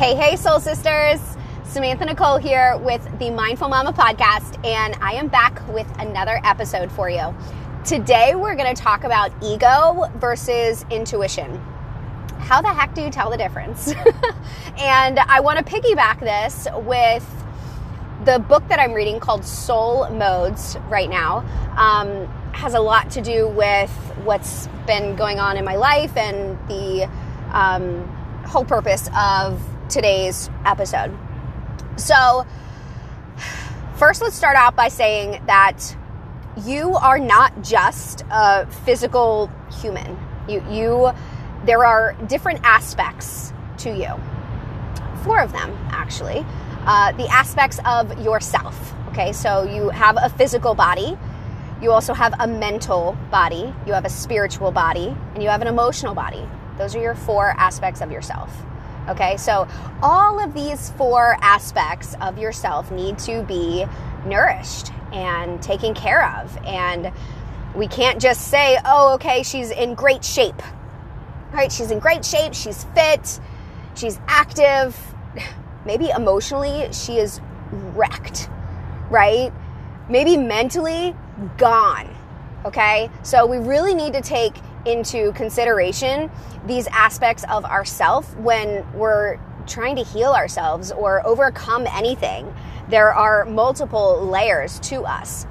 Hey, hey, soul sisters. Samantha Nichole here with the Mindful Mama podcast, and I am back with another episode for you. Today, we're going to talk about ego versus intuition. How the heck do you tell the difference? and I want to piggyback this with the book that I'm reading called Soul Modes right now. Um, has a lot to do with what's been going on in my life and the um, whole purpose of today's episode. So, first, let's start out by saying that you are not just a physical human. You, you, there are different aspects to you. Four of them, actually. Uh, the aspects of yourself. Okay, so you have a physical body, you also have a mental body, you have a spiritual body, and you have an emotional body. Those are your four aspects of yourself. Okay, so all of these four aspects of yourself need to be nourished and taken care of. And we can't just say, oh, okay, she's in great shape. Right? She's in great shape, she's fit, she's active. Maybe emotionally, she is wrecked, right? Maybe mentally, gone. Okay? So we really need to take into consideration these aspects of ourself when we're trying to heal ourselves or overcome anything. There are multiple layers to us.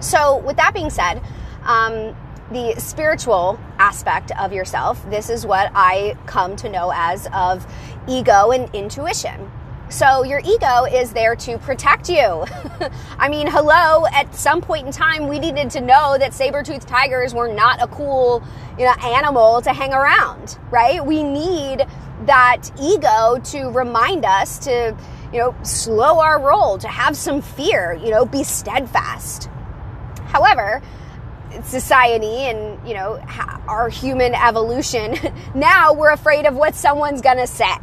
So, with that being said, um, the spiritual aspect of yourself, this is what I come to know as of ego and intuition. So your ego is there to protect you. I mean, hello, at some point in time we needed to know that saber-toothed tigers were not a cool, you know, animal to hang around, right? We need that ego to remind us to, you know, slow our roll, to have some fear, you know, be steadfast. However, society and you know our human evolution now we're afraid of what someone's going to say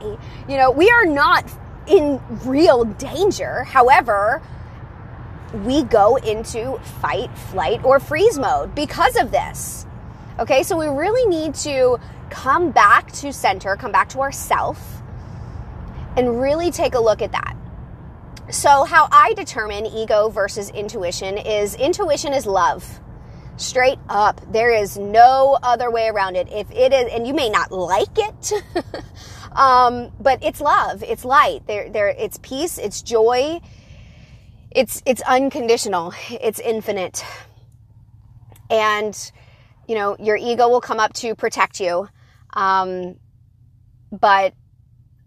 you know we are not in real danger. However, we go into fight, flight, or freeze mode because of this. Okay, so we really need to come back to center, come back to ourself, and really take a look at that. So, how I determine ego versus intuition is intuition is love. Straight up. There is no other way around it. If it is, and you may not like it, Um, but it's love, it's light, there, there, it's peace, it's joy, it's, it's unconditional, it's infinite. And, you know, your ego will come up to protect you. Um, but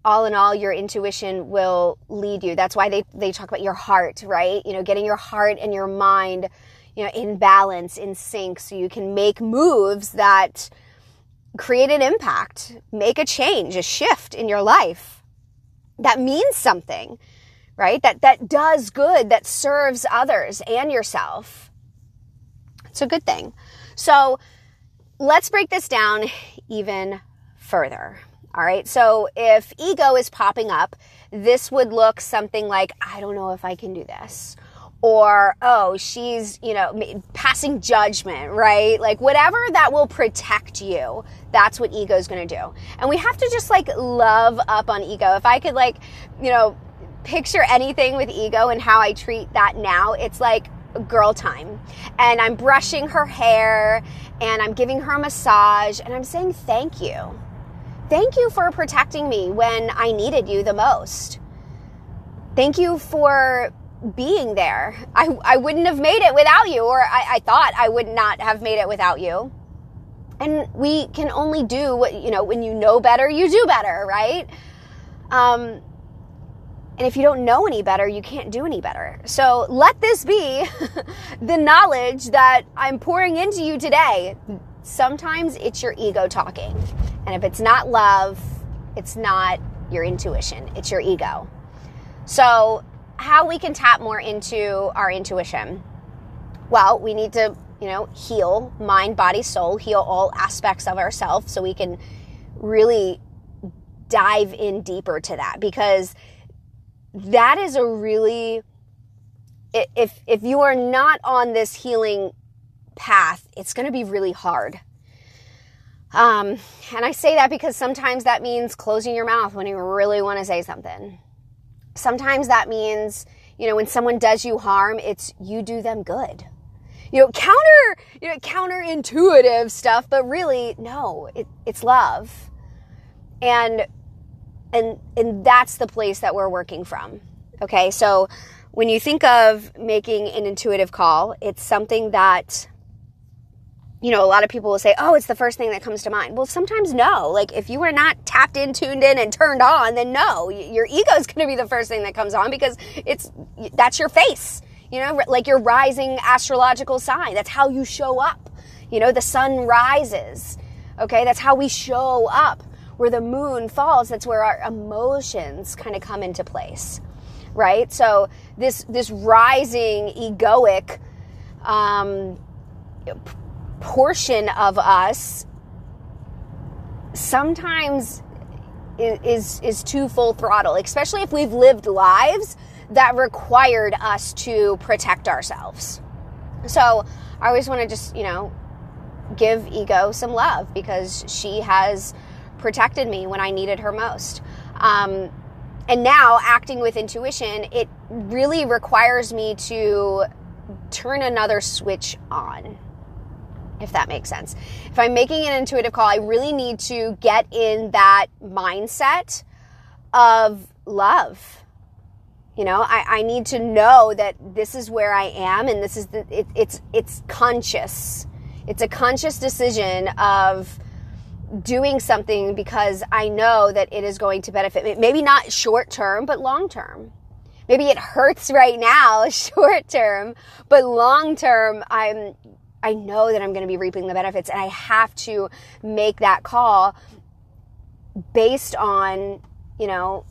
all in all, your intuition will lead you. That's why they, they talk about your heart, right? You know, getting your heart and your mind, you know, in balance, in sync, so you can make moves that, create an impact, make a change, a shift in your life that means something, right? That, that does good, that serves others and yourself. It's a good thing. So let's break this down even further. All right. So if ego is popping up, this would look something like, I don't know if I can do this or oh she's you know passing judgment right? Like whatever that will protect you that's what ego is going to do. And we have to just like love up on ego. If i could like you know picture anything with ego and how i treat that now it's like girl time. And i'm brushing her hair and i'm giving her a massage and i'm saying thank you. Thank you for protecting me when i needed you the most. Thank you for being there. I, I wouldn't have made it without you, or I, I thought I would not have made it without you. And we can only do what, you know, when you know better, you do better, right? Um, and if you don't know any better, you can't do any better. So let this be the knowledge that I'm pouring into you today. Sometimes it's your ego talking. And if it's not love, it's not your intuition, it's your ego. So how we can tap more into our intuition. Well, we need to, you know, heal mind, body, soul, heal all aspects of ourselves so we can really dive in deeper to that because that is a really if if you are not on this healing path, it's going to be really hard. Um, and I say that because sometimes that means closing your mouth when you really want to say something. Sometimes that means, you know, when someone does you harm, it's you do them good. You know, counter, you know, counterintuitive stuff, but really, no, it, it's love. And, and, and that's the place that we're working from. Okay. So when you think of making an intuitive call, it's something that you know, a lot of people will say, oh, it's the first thing that comes to mind. Well, sometimes no. Like, if you are not tapped in, tuned in, and turned on, then no. Your ego is going to be the first thing that comes on because it's, that's your face. You know, like your rising astrological sign. That's how you show up. You know, the sun rises. Okay, that's how we show up. Where the moon falls, that's where our emotions kind of come into place. Right? So, this, this rising egoic, um, portion of us sometimes is is too full throttle, especially if we've lived lives that required us to protect ourselves. So I always want to just, you know, give ego some love because she has protected me when I needed her most. Um, and now acting with intuition, it really requires me to turn another switch on if that makes sense. If I'm making an intuitive call, I really need to get in that mindset of love. You know, I, I need to know that this is where I am and this is the, it, it's, it's conscious. It's a conscious decision of doing something because I know that it is going to benefit me. Maybe not short term, but long term. Maybe it hurts right now, short term, but long term, I'm I know that I'm going to be reaping the benefits and I have to make that call based on, you know,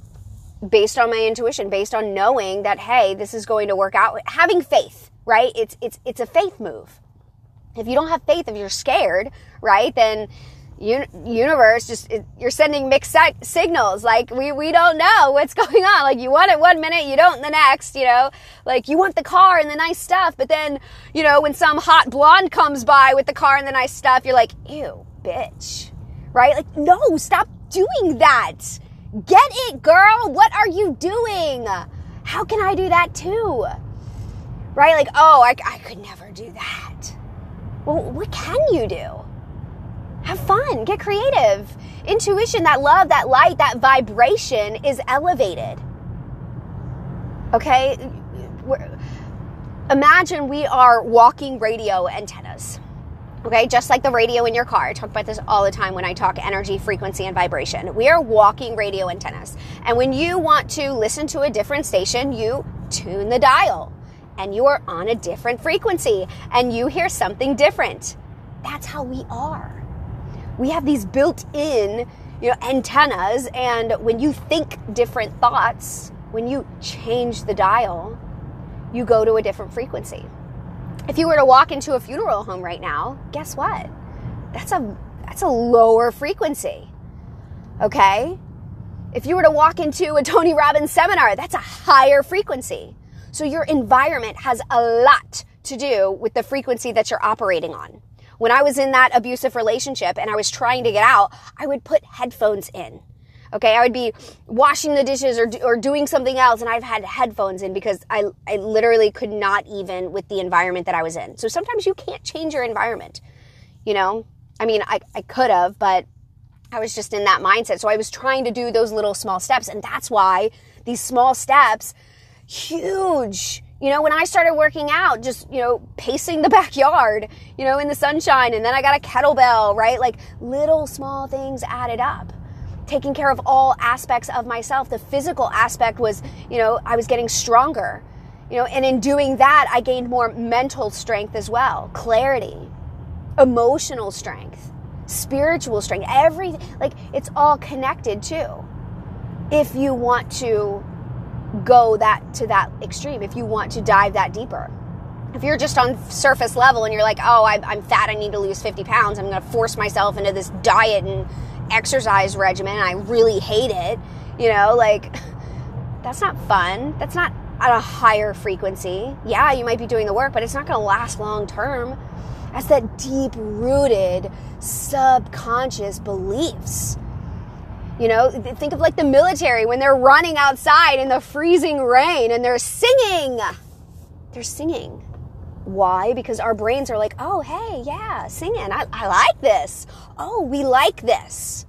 based on my intuition, based on knowing that hey, this is going to work out. Having faith, right? It's it's it's a faith move. If you don't have faith, if you're scared, right, then universe just it, you're sending mixed signals. Like we we don't know what's going on. Like you want it one minute you don't the next you know? Like you want the car and the nice stuff but then you know when some hot blonde comes by with the car and the nice stuff you're like ew bitch. Right? Like no stop doing that. Get it girl. What are you doing? How can i do that too? Right? Like oh i, I could never do that. Well what can you do have fun, get creative. Intuition, that love, that light, that vibration is elevated. Okay? Imagine we are walking radio antennas. Okay, just like the radio in your car. I talk about this all the time when I talk energy, frequency, and vibration. We are walking radio antennas. And when you want to listen to a different station, you tune the dial and you are on a different frequency and you hear something different. That's how we are we have these built-in you know antennas and when you think different thoughts when you change the dial you go to a different frequency. If you were to walk into a funeral home right now guess what? That's a that's a lower frequency okay? If you were to walk into a Tony Robbins seminar that's a higher frequency. So your environment has a lot to do with the frequency that you're operating on when I was in that abusive relationship and I was trying to get out, I would put headphones in. Okay, I would be washing the dishes or, or doing something else, and I've had headphones in because I, I literally could not even with the environment that I was in. So sometimes you can't change your environment. You know, I mean, I, I could have, but I was just in that mindset. So I was trying to do those little small steps, and that's why these small steps, huge you know, when I started working out, just, you know, pacing the backyard, you know, in the sunshine, and then I got a kettlebell, right? Like little small things added up. Taking care of all aspects of myself. The physical aspect was, you know, I was getting stronger, you know, and in doing that, I gained more mental strength as well, clarity, emotional strength, spiritual strength, everything. Like it's all connected too. If you want to go that to that extreme if you want to dive that deeper. If you're just on surface level and you're like oh I, i'm fat i need to lose 50 pounds i'm going to force myself into this diet and exercise regimen i really hate it you know like that's not fun that's not at a higher frequency. Yeah you might be doing the work but it's not going to last long term. That's that deep rooted subconscious beliefs. You know, think of like the military when they're running outside in the freezing rain and they're singing. They're singing. Why? Because our brains are like, oh, hey, yeah, singing. I, I like this. Oh, we like this.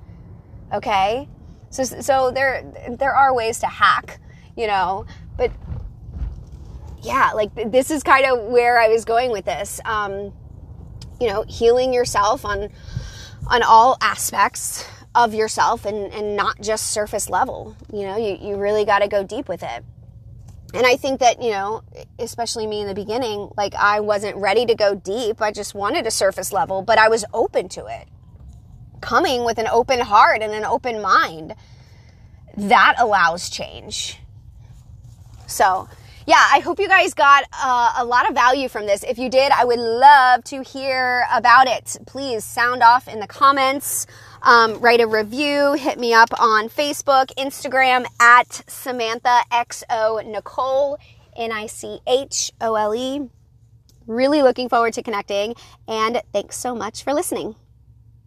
Okay? So, so there, there are ways to hack, you know, but yeah, like this is kind of where I was going with this. Um, you know, healing yourself on, on all aspects of yourself and, and not just surface level. You know, you, you really got to go deep with it. And I think that, you know, especially me in the beginning, like I wasn't ready to go deep. I just wanted a surface level, but I was open to it. Coming with an open heart and an open mind, that allows change. So, yeah, I hope you guys got uh, a lot of value from this. If you did, I would love to hear about it. Please sound off in the comments, um, write a review, hit me up on Facebook, Instagram at Samantha XO Nichole, N I C H O L E. Really looking forward to connecting, and thanks so much for listening.